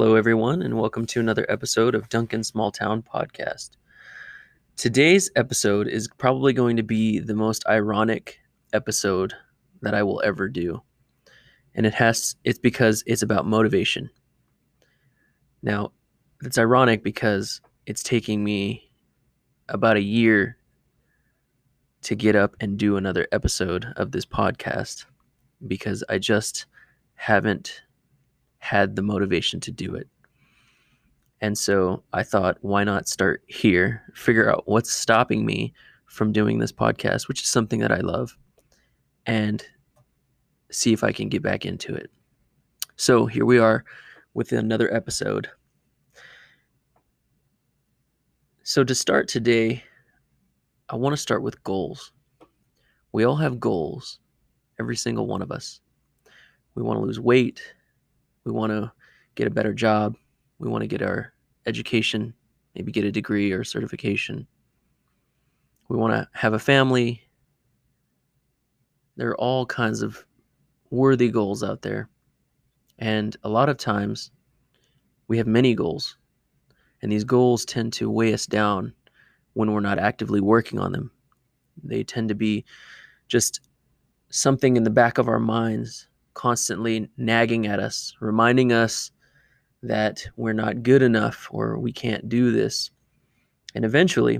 Hello, everyone, and welcome to another episode of Duncan Small Town Podcast. Today's episode is probably going to be the most ironic episode that I will ever do. And it has it's because it's about motivation. Now, it's ironic because it's taking me about a year to get up and do another episode of this podcast because I just haven't had the motivation to do it. And so I thought, why not start here, figure out what's stopping me from doing this podcast, which is something that I love, and see if I can get back into it. So here we are with another episode. So to start today, I want to start with goals. We all have goals, every single one of us. We want to lose weight, we want to get a better job, we want to get our education, maybe get a degree or certification. We want to have a family. There are all kinds of worthy goals out there. And a lot of times we have many goals. And these goals tend to weigh us down when we're not actively working on them. They tend to be just something in the back of our minds constantly nagging at us, reminding us that we're not good enough or we can't do this. And eventually,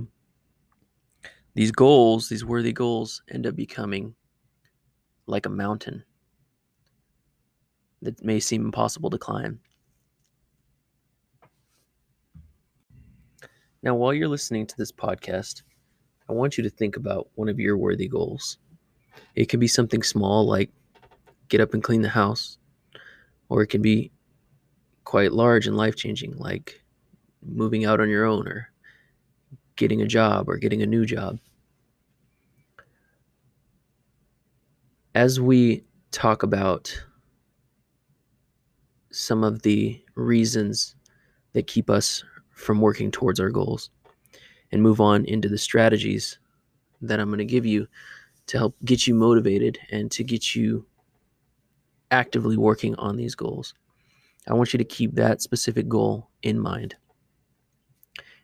these goals, these worthy goals, end up becoming like a mountain that may seem impossible to climb. Now, while you're listening to this podcast, I want you to think about one of your worthy goals. It can be something small like get up and clean the house, or it can be quite large and life changing, like moving out on your own or getting a job or getting a new job. As we talk about some of the reasons that keep us from working towards our goals and move on into the strategies that I'm going to give you to help get you motivated and to get you actively working on these goals. I want you to keep that specific goal in mind.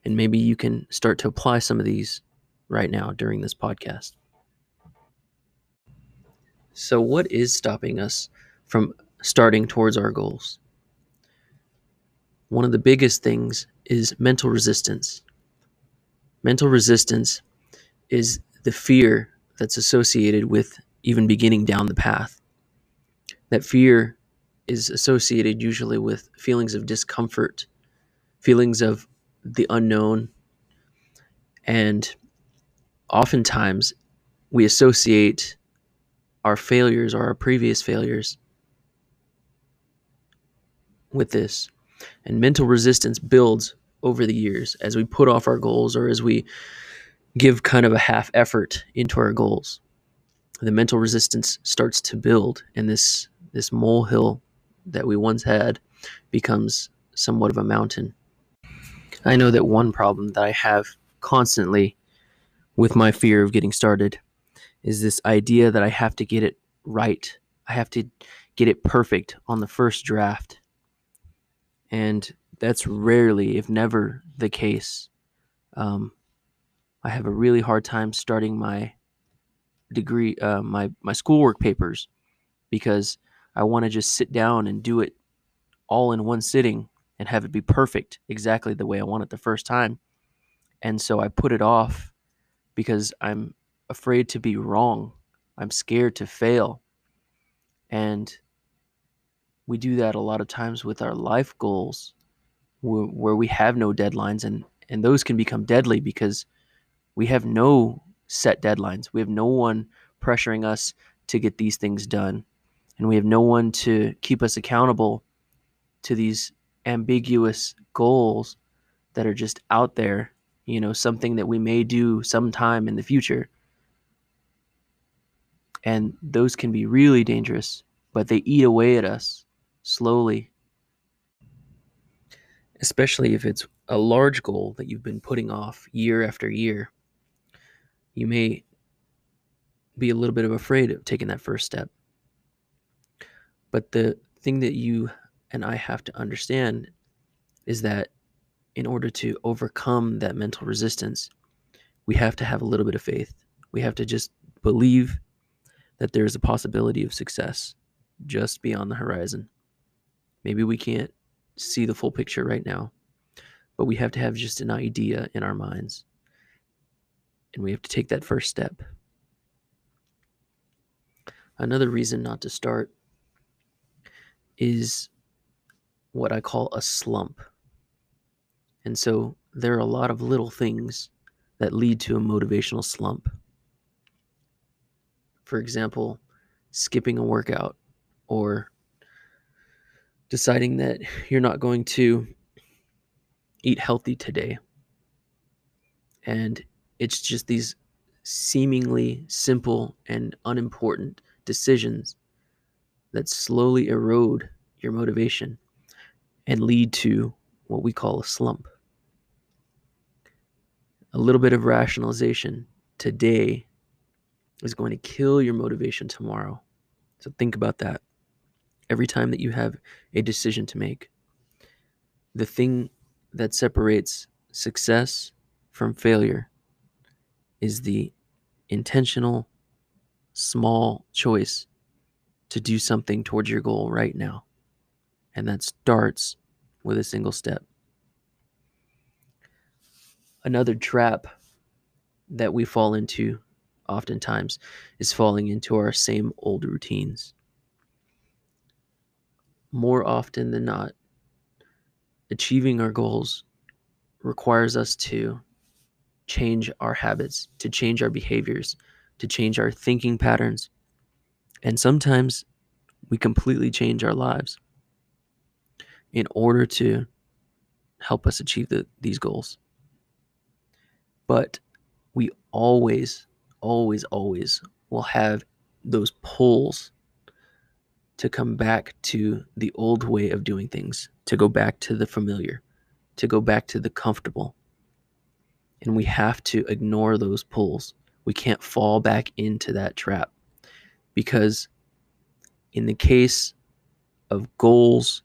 And maybe you can start to apply some of these right now during this podcast. So, what is stopping us from starting towards our goals? One of the biggest things is mental resistance. Mental resistance is the fear that's associated with even beginning down the path. That fear is associated usually with feelings of discomfort, feelings of the unknown, and oftentimes we associate our failures or our previous failures with this. And mental resistance builds over the years as we put off our goals or as we give kind of a half effort into our goals. The mental resistance starts to build, and this this molehill that we once had becomes somewhat of a mountain. I know that one problem that I have constantly with my fear of getting started is this idea that I have to get it right. I have to get it perfect on the first draft. And that's rarely, if never, the case. Um, I have a really hard time starting my degree, uh, my my schoolwork papers, because I want to just sit down and do it all in one sitting and have it be perfect exactly the way I want it the first time. And so I put it off because I'm afraid to be wrong. I'm scared to fail. And we do that a lot of times with our life goals where, where we have no deadlines and and those can become deadly because we have no set deadlines. We have no one pressuring us to get these things done and we have no one to keep us accountable to these ambiguous goals that are just out there, you know, something that we may do sometime in the future. And those can be really dangerous, but they eat away at us slowly. Especially if it's a large goal that you've been putting off year after year. You may be a little bit of afraid of taking that first step. But the thing that you and I have to understand is that in order to overcome that mental resistance, we have to have a little bit of faith. We have to just believe that there is a possibility of success just beyond the horizon. Maybe we can't see the full picture right now, but we have to have just an idea in our minds. And we have to take that first step. Another reason not to start is what I call a slump. And so there are a lot of little things that lead to a motivational slump. For example, skipping a workout or deciding that you're not going to eat healthy today. And it's just these seemingly simple and unimportant decisions that slowly erode your motivation and lead to what we call a slump. A little bit of rationalization today is going to kill your motivation tomorrow. So think about that every time that you have a decision to make. The thing that separates success from failure is the intentional, small choice to do something towards your goal right now. And that starts with a single step. Another trap that we fall into oftentimes is falling into our same old routines. More often than not, achieving our goals requires us to change our habits, to change our behaviors, to change our thinking patterns. And sometimes we completely change our lives in order to help us achieve the, these goals. But we always, always, always will have those pulls to come back to the old way of doing things, to go back to the familiar, to go back to the comfortable. And we have to ignore those pulls. We can't fall back into that trap because, in the case of goals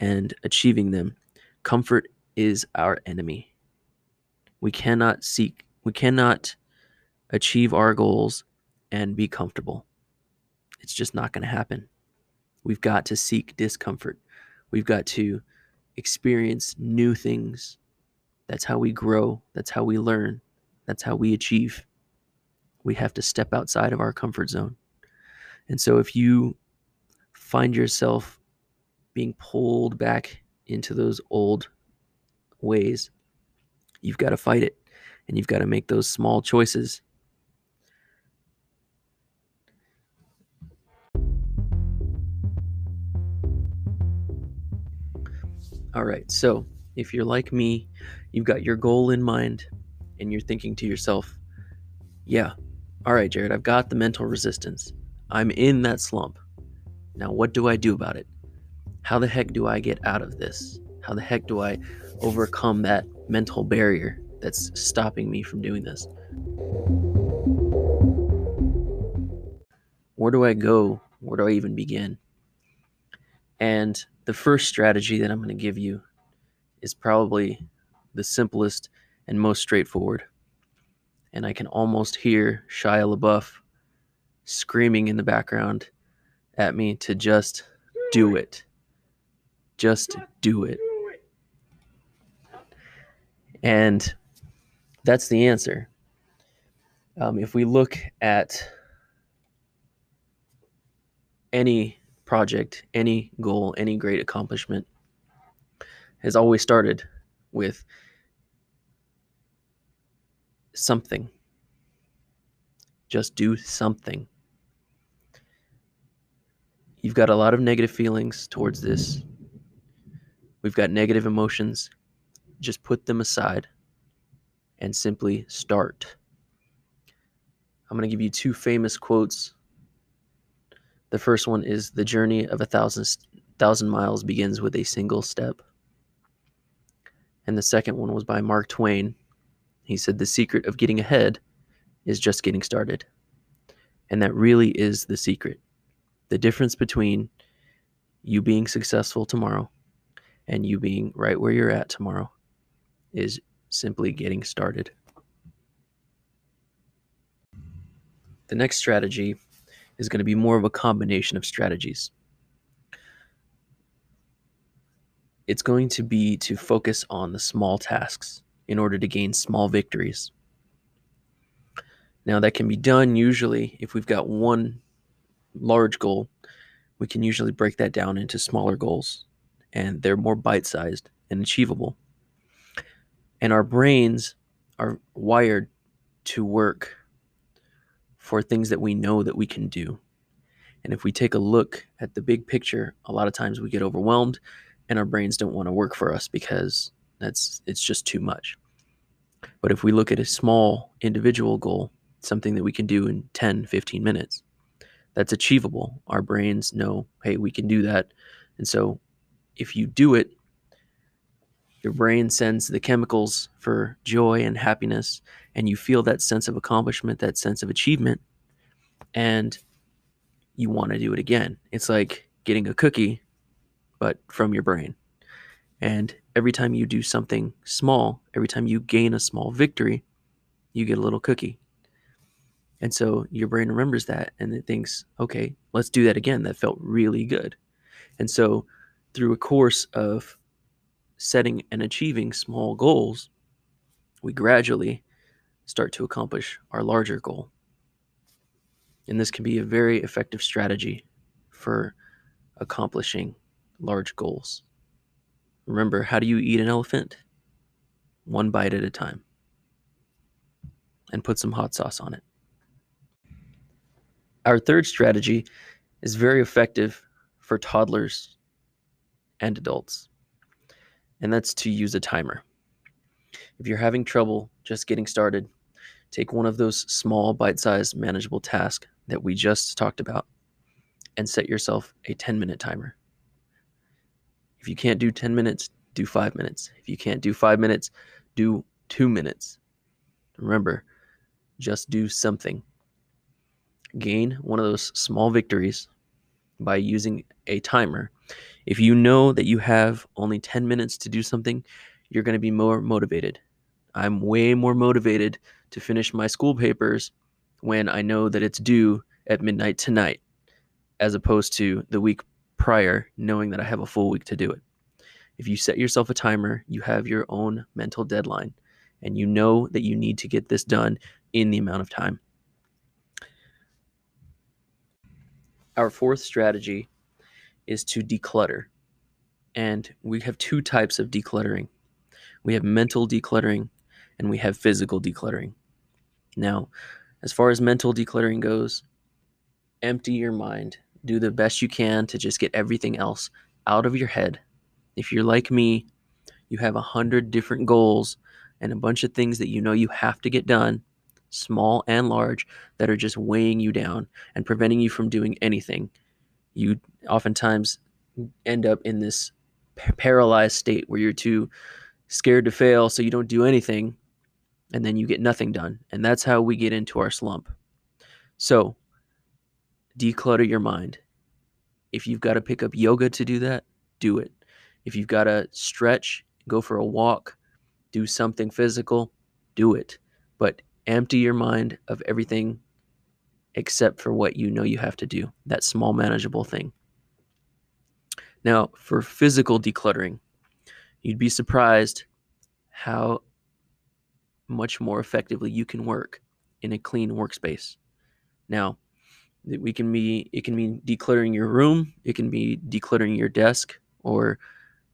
and achieving them, comfort is our enemy. We cannot seek, we cannot achieve our goals and be comfortable. It's just not going to happen. We've got to seek discomfort. We've got to experience new things. That's how we grow. That's how we learn. That's how we achieve. We have to step outside of our comfort zone. And so if you find yourself being pulled back into those old ways, you've got to fight it and you've got to make those small choices All right. So if you're like me, you've got your goal in mind and you're thinking to yourself, yeah, all right, Jared, I've got the mental resistance. I'm in that slump. Now, what do I do about it? How the heck do I get out of this? How the heck do I overcome that mental barrier that's stopping me from doing this? Where do I go? Where do I even begin? And the first strategy that I'm going to give you is probably the simplest and most straightforward. And I can almost hear Shia LaBeouf screaming in the background at me to just do it. Just do it. And that's the answer. Um, if we look at any project, any goal, any great accomplishment has always started with something. Just do something. You've got a lot of negative feelings towards this. We've got negative emotions. Just put them aside and simply start. I'm going to give you two famous quotes the first one is the journey of a thousand thousand miles begins with a single step. And the second one was by Mark Twain. He said the secret of getting ahead is just getting started. And that really is the secret. The difference between you being successful tomorrow and you being right where you're at tomorrow is simply getting started. The next strategy is going to be more of a combination of strategies. It's going to be to focus on the small tasks in order to gain small victories. Now, that can be done usually if we've got one large goal, we can usually break that down into smaller goals and they're more bite sized and achievable. And our brains are wired to work for things that we know that we can do. And if we take a look at the big picture, a lot of times we get overwhelmed and our brains don't want to work for us because that's it's just too much. But if we look at a small individual goal, something that we can do in 10, 15 minutes, that's achievable. Our brains know, hey, we can do that. And so if you do it, your brain sends the chemicals for joy and happiness, and you feel that sense of accomplishment, that sense of achievement, and you want to do it again. It's like getting a cookie, but from your brain. And every time you do something small, every time you gain a small victory, you get a little cookie. And so your brain remembers that and it thinks, okay, let's do that again. That felt really good. And so through a course of setting and achieving small goals, we gradually start to accomplish our larger goal. And this can be a very effective strategy for accomplishing large goals. Remember, how do you eat an elephant? One bite at a time. And put some hot sauce on it. Our third strategy is very effective for toddlers and adults, and that's to use a timer. If you're having trouble just getting started, take one of those small, bite sized, manageable tasks that we just talked about and set yourself a 10 minute timer. If you can't do 10 minutes, do five minutes. If you can't do five minutes, do two minutes. Remember, just do something gain one of those small victories by using a timer. If you know that you have only 10 minutes to do something, you're going to be more motivated. I'm way more motivated to finish my school papers when I know that it's due at midnight tonight, as opposed to the week prior, knowing that I have a full week to do it. If you set yourself a timer, you have your own mental deadline, and you know that you need to get this done in the amount of time. Our fourth strategy is to declutter. And we have two types of decluttering we have mental decluttering and we have physical decluttering. Now, as far as mental decluttering goes, empty your mind. Do the best you can to just get everything else out of your head. If you're like me, you have a hundred different goals and a bunch of things that you know you have to get done small and large, that are just weighing you down and preventing you from doing anything. You oftentimes end up in this paralyzed state where you're too scared to fail, so you don't do anything, and then you get nothing done. And that's how we get into our slump. So, declutter your mind. If you've got to pick up yoga to do that, do it. If you've got to stretch, go for a walk, do something physical, do it. But empty your mind of everything except for what you know you have to do, that small, manageable thing. Now, for physical decluttering, you'd be surprised how much more effectively you can work in a clean workspace. Now, we can be it can be decluttering your room, it can be decluttering your desk or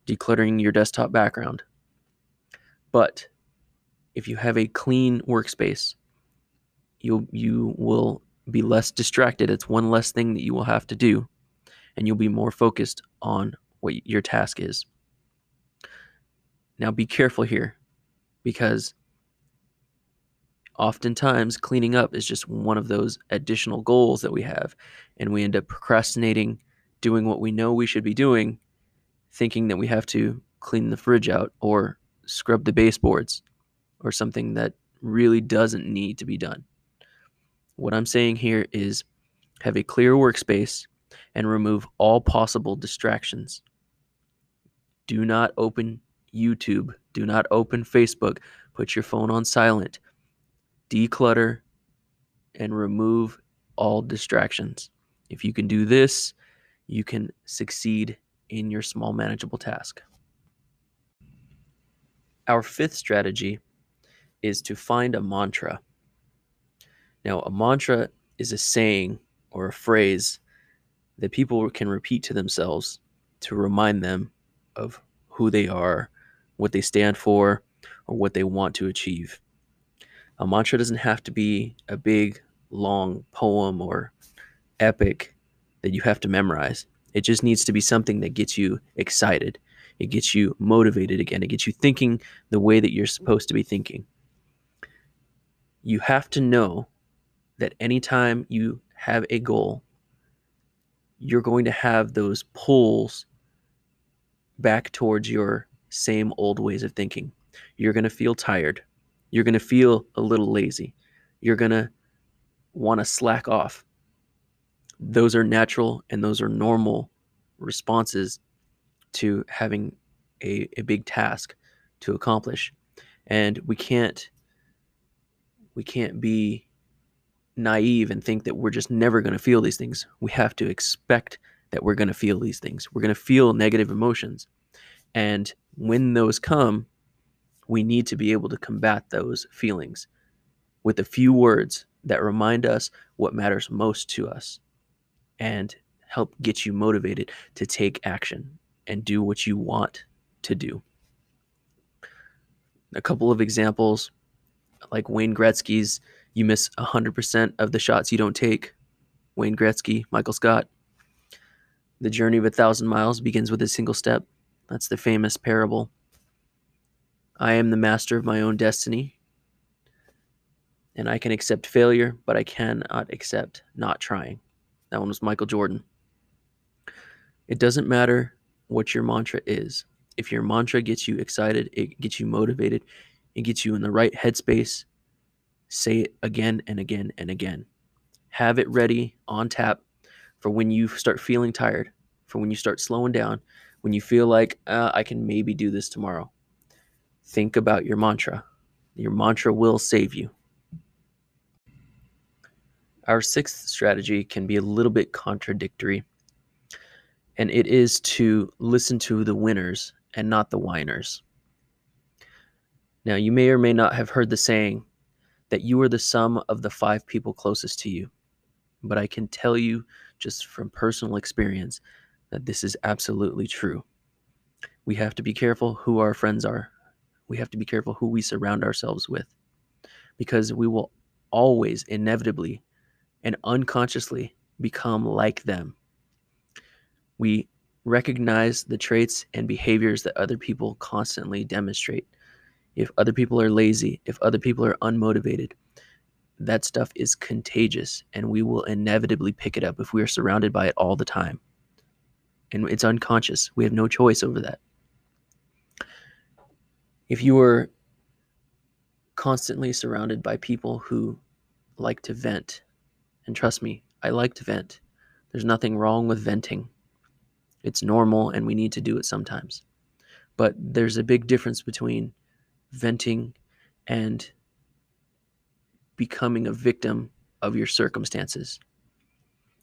decluttering your desktop background. But if you have a clean workspace, you you will be less distracted. It's one less thing that you will have to do, and you'll be more focused on what your task is. Now, be careful here because oftentimes cleaning up is just one of those additional goals that we have, and we end up procrastinating doing what we know we should be doing, thinking that we have to clean the fridge out or scrub the baseboards or something that really doesn't need to be done. What I'm saying here is have a clear workspace and remove all possible distractions. Do not open YouTube. Do not open Facebook. Put your phone on silent. Declutter and remove all distractions. If you can do this, you can succeed in your small manageable task. Our fifth strategy is to find a mantra. Now, a mantra is a saying or a phrase that people can repeat to themselves to remind them of who they are, what they stand for, or what they want to achieve. A mantra doesn't have to be a big, long poem or epic that you have to memorize. It just needs to be something that gets you excited. It gets you motivated again. It gets you thinking the way that you're supposed to be thinking. You have to know that anytime you have a goal, you're going to have those pulls back towards your same old ways of thinking. You're going to feel tired. You're going to feel a little lazy. You're going to want to slack off. Those are natural and those are normal responses to having a, a big task to accomplish. And we can't we can't be naive and think that we're just never going to feel these things. We have to expect that we're going to feel these things. We're going to feel negative emotions. And when those come, we need to be able to combat those feelings with a few words that remind us what matters most to us and help get you motivated to take action and do what you want to do. A couple of examples like Wayne Gretzky's you miss 100% of the shots you don't take. Wayne Gretzky, Michael Scott. The journey of a thousand miles begins with a single step. That's the famous parable. I am the master of my own destiny, and I can accept failure, but I cannot accept not trying. That one was Michael Jordan. It doesn't matter what your mantra is. If your mantra gets you excited, it gets you motivated, it gets you in the right headspace, say it again and again and again. Have it ready on tap for when you start feeling tired, for when you start slowing down, when you feel like uh, I can maybe do this tomorrow. Think about your mantra. Your mantra will save you. Our sixth strategy can be a little bit contradictory, and it is to listen to the winners and not the whiners. Now, you may or may not have heard the saying, that you are the sum of the five people closest to you. But I can tell you just from personal experience that this is absolutely true. We have to be careful who our friends are. We have to be careful who we surround ourselves with because we will always inevitably and unconsciously become like them. We recognize the traits and behaviors that other people constantly demonstrate if other people are lazy, if other people are unmotivated, that stuff is contagious and we will inevitably pick it up if we are surrounded by it all the time. And it's unconscious. We have no choice over that. If you are constantly surrounded by people who like to vent, and trust me, I like to vent. There's nothing wrong with venting. It's normal and we need to do it sometimes. But there's a big difference between venting, and becoming a victim of your circumstances.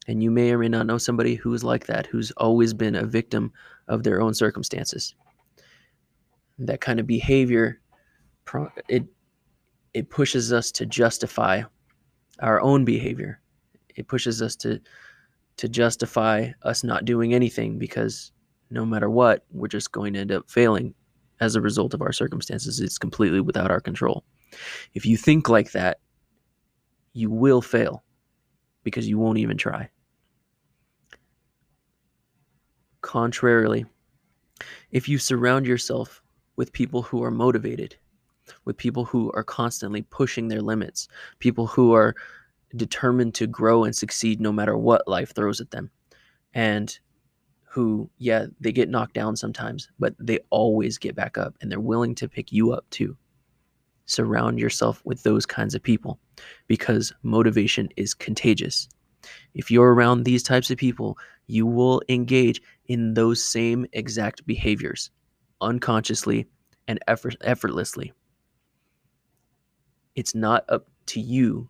And you may or may not know somebody who is like that, who's always been a victim of their own circumstances. That kind of behavior, it it pushes us to justify our own behavior. It pushes us to to justify us not doing anything because no matter what, we're just going to end up failing as a result of our circumstances. It's completely without our control. If you think like that, you will fail because you won't even try. Contrarily, if you surround yourself with people who are motivated, with people who are constantly pushing their limits, people who are determined to grow and succeed no matter what life throws at them, and who, yeah, they get knocked down sometimes, but they always get back up and they're willing to pick you up too. Surround yourself with those kinds of people because motivation is contagious. If you're around these types of people, you will engage in those same exact behaviors unconsciously and effort- effortlessly. It's not up to you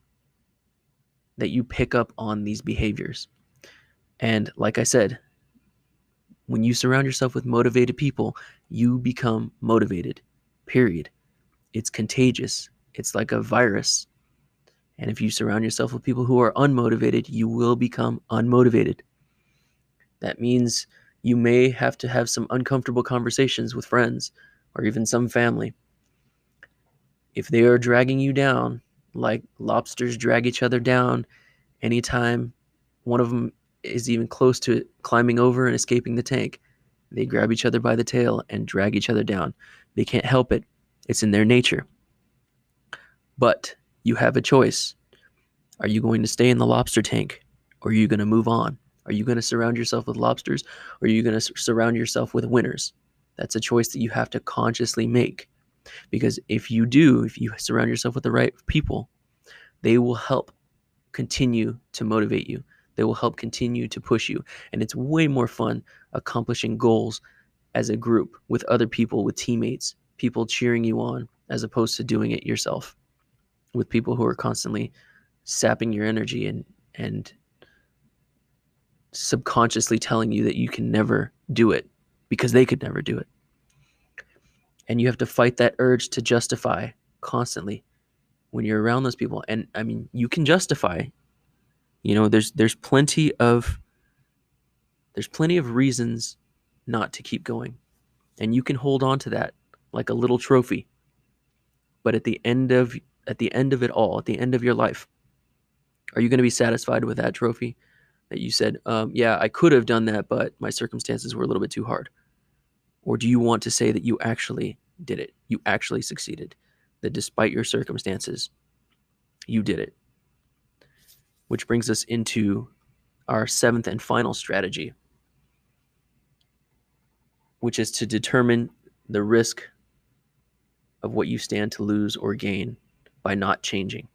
that you pick up on these behaviors. And like I said, when you surround yourself with motivated people, you become motivated, period. It's contagious, it's like a virus. And if you surround yourself with people who are unmotivated, you will become unmotivated. That means you may have to have some uncomfortable conversations with friends or even some family. If they are dragging you down, like lobsters drag each other down, anytime one of them is even close to climbing over and escaping the tank, they grab each other by the tail and drag each other down. They can't help it, it's in their nature. But you have a choice. Are you going to stay in the lobster tank or are you going to move on? Are you going to surround yourself with lobsters or are you going to surround yourself with winners? That's a choice that you have to consciously make. Because if you do, if you surround yourself with the right people, they will help continue to motivate you. They will help continue to push you. And it's way more fun accomplishing goals as a group with other people, with teammates, people cheering you on, as opposed to doing it yourself with people who are constantly sapping your energy and, and subconsciously telling you that you can never do it because they could never do it. And you have to fight that urge to justify constantly when you're around those people. And I mean, you can justify. You know, there's there's plenty of there's plenty of reasons not to keep going. And you can hold on to that like a little trophy. But at the end of at the end of it all, at the end of your life, are you going to be satisfied with that trophy? that you said, um, yeah, I could have done that, but my circumstances were a little bit too hard? Or do you want to say that you actually did it? You actually succeeded, that despite your circumstances, you did it? Which brings us into our seventh and final strategy, which is to determine the risk of what you stand to lose or gain by not changing.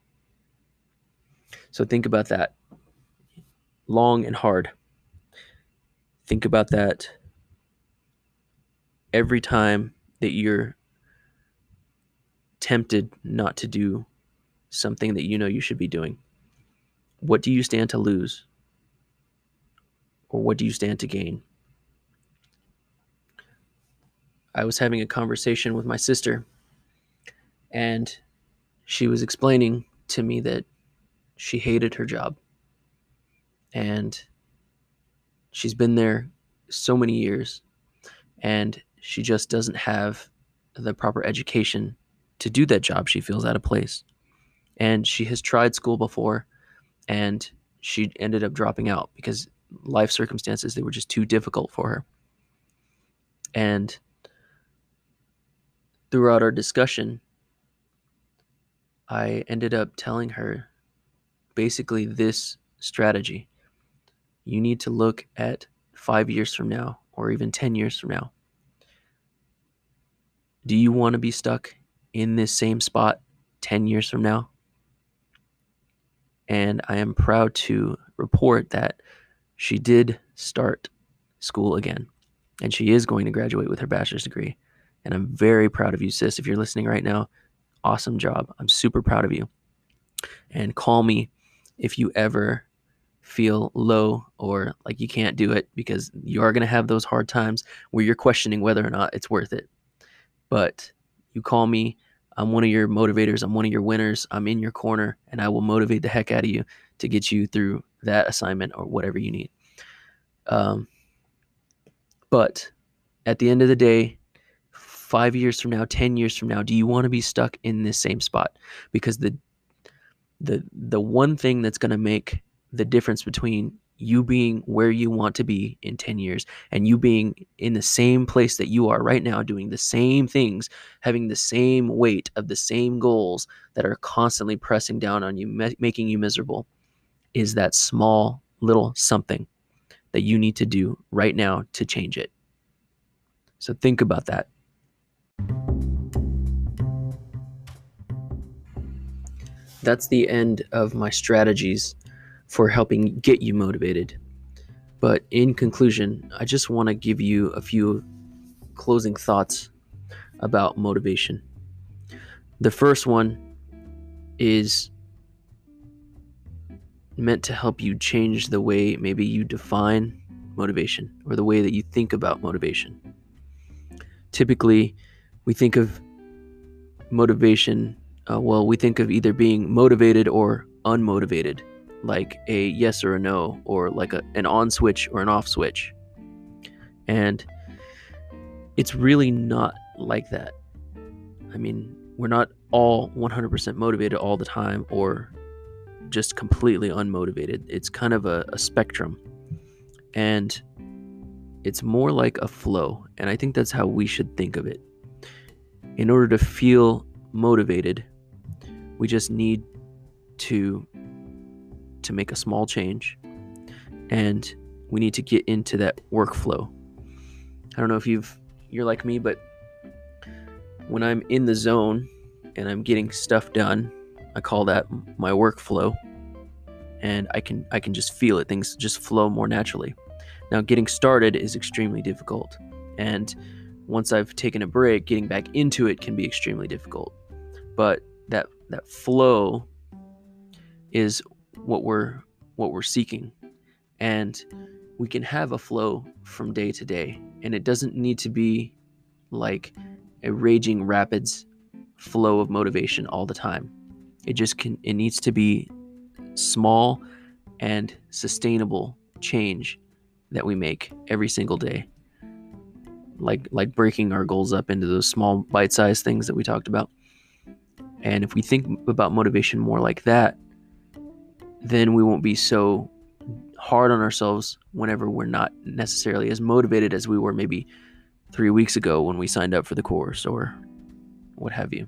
So think about that long and hard. Think about that every time that you're tempted not to do something that you know you should be doing. What do you stand to lose? Or what do you stand to gain? I was having a conversation with my sister, and she was explaining to me that she hated her job and she's been there so many years and she just doesn't have the proper education to do that job she feels out of place and she has tried school before and she ended up dropping out because life circumstances they were just too difficult for her and throughout our discussion i ended up telling her basically this strategy you need to look at five years from now or even 10 years from now. Do you want to be stuck in this same spot 10 years from now? And I am proud to report that she did start school again. And she is going to graduate with her bachelor's degree. And I'm very proud of you, sis. If you're listening right now, awesome job. I'm super proud of you. And call me if you ever feel low or like you can't do it because you are going to have those hard times where you're questioning whether or not it's worth it. But you call me, I'm one of your motivators, I'm one of your winners, I'm in your corner, and I will motivate the heck out of you to get you through that assignment or whatever you need. Um, but at the end of the day, five years from now, 10 years from now, do you want to be stuck in this same spot? Because the the the one thing that's going to make the difference between you being where you want to be in 10 years and you being in the same place that you are right now doing the same things having the same weight of the same goals that are constantly pressing down on you making you miserable is that small little something that you need to do right now to change it. So think about that. That's the end of my strategies for helping get you motivated. But in conclusion, I just want to give you a few closing thoughts about motivation. The first one is meant to help you change the way maybe you define motivation or the way that you think about motivation. Typically, we think of motivation, uh, well, we think of either being motivated or unmotivated, like a yes or a no, or like a, an on switch or an off switch. And it's really not like that. I mean, we're not all 100% motivated all the time or just completely unmotivated. It's kind of a, a spectrum. And it's more like a flow. And I think that's how we should think of it. In order to feel motivated, we just need to to make a small change and we need to get into that workflow. I don't know if you've you're like me, but when I'm in the zone and I'm getting stuff done, I call that my workflow. And I can I can just feel it. Things just flow more naturally. Now getting started is extremely difficult. And once I've taken a break, getting back into it can be extremely difficult. But that that flow is what we're what we're seeking. And we can have a flow from day to day. And it doesn't need to be like a raging rapids flow of motivation all the time. It just can it needs to be small and sustainable change that we make every single day. Like like breaking our goals up into those small bite-sized things that we talked about. And if we think about motivation more like that, then we won't be so hard on ourselves whenever we're not necessarily as motivated as we were maybe three weeks ago when we signed up for the course or what have you.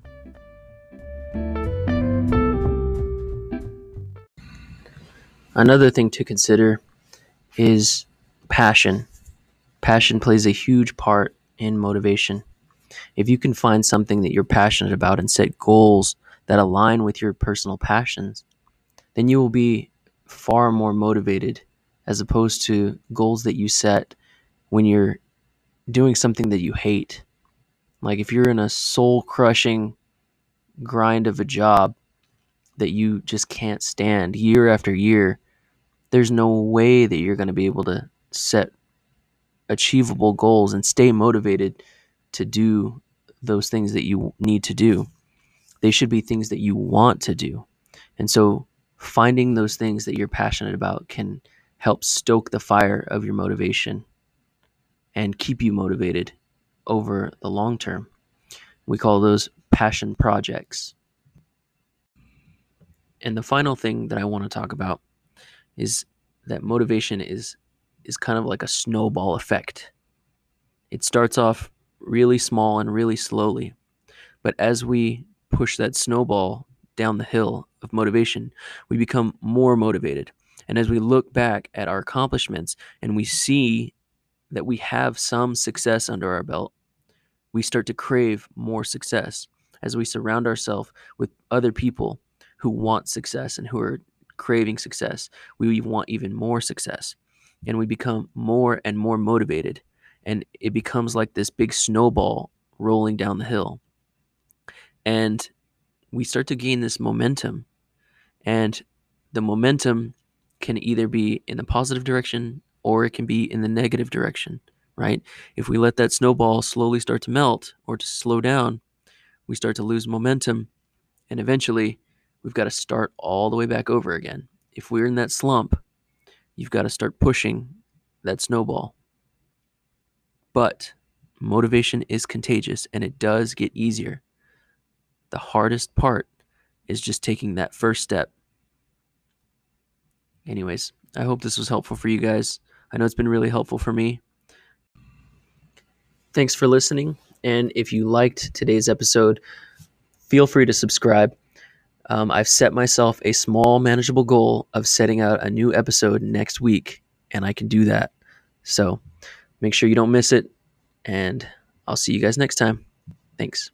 Another thing to consider is passion. Passion plays a huge part in motivation. If you can find something that you're passionate about and set goals that align with your personal passions, then you will be far more motivated as opposed to goals that you set when you're doing something that you hate. Like if you're in a soul crushing grind of a job that you just can't stand year after year, there's no way that you're going to be able to set achievable goals and stay motivated to do those things that you need to do. They should be things that you want to do. And so finding those things that you're passionate about can help stoke the fire of your motivation and keep you motivated over the long term. We call those passion projects. And the final thing that I want to talk about is that motivation is is kind of like a snowball effect. It starts off really small and really slowly, but as we push that snowball down the hill of motivation, we become more motivated. And as we look back at our accomplishments and we see that we have some success under our belt, we start to crave more success as we surround ourselves with other people who want success and who are craving success. We want even more success and we become more and more motivated. And it becomes like this big snowball rolling down the hill. And we start to gain this momentum. And the momentum can either be in the positive direction or it can be in the negative direction, right? If we let that snowball slowly start to melt or to slow down, we start to lose momentum. And eventually, we've got to start all the way back over again. If we're in that slump, you've got to start pushing that snowball. But motivation is contagious and it does get easier. The hardest part is just taking that first step. Anyways, I hope this was helpful for you guys. I know it's been really helpful for me. Thanks for listening. And if you liked today's episode, feel free to subscribe. Um, I've set myself a small, manageable goal of setting out a new episode next week, and I can do that. So make sure you don't miss it, and I'll see you guys next time. Thanks.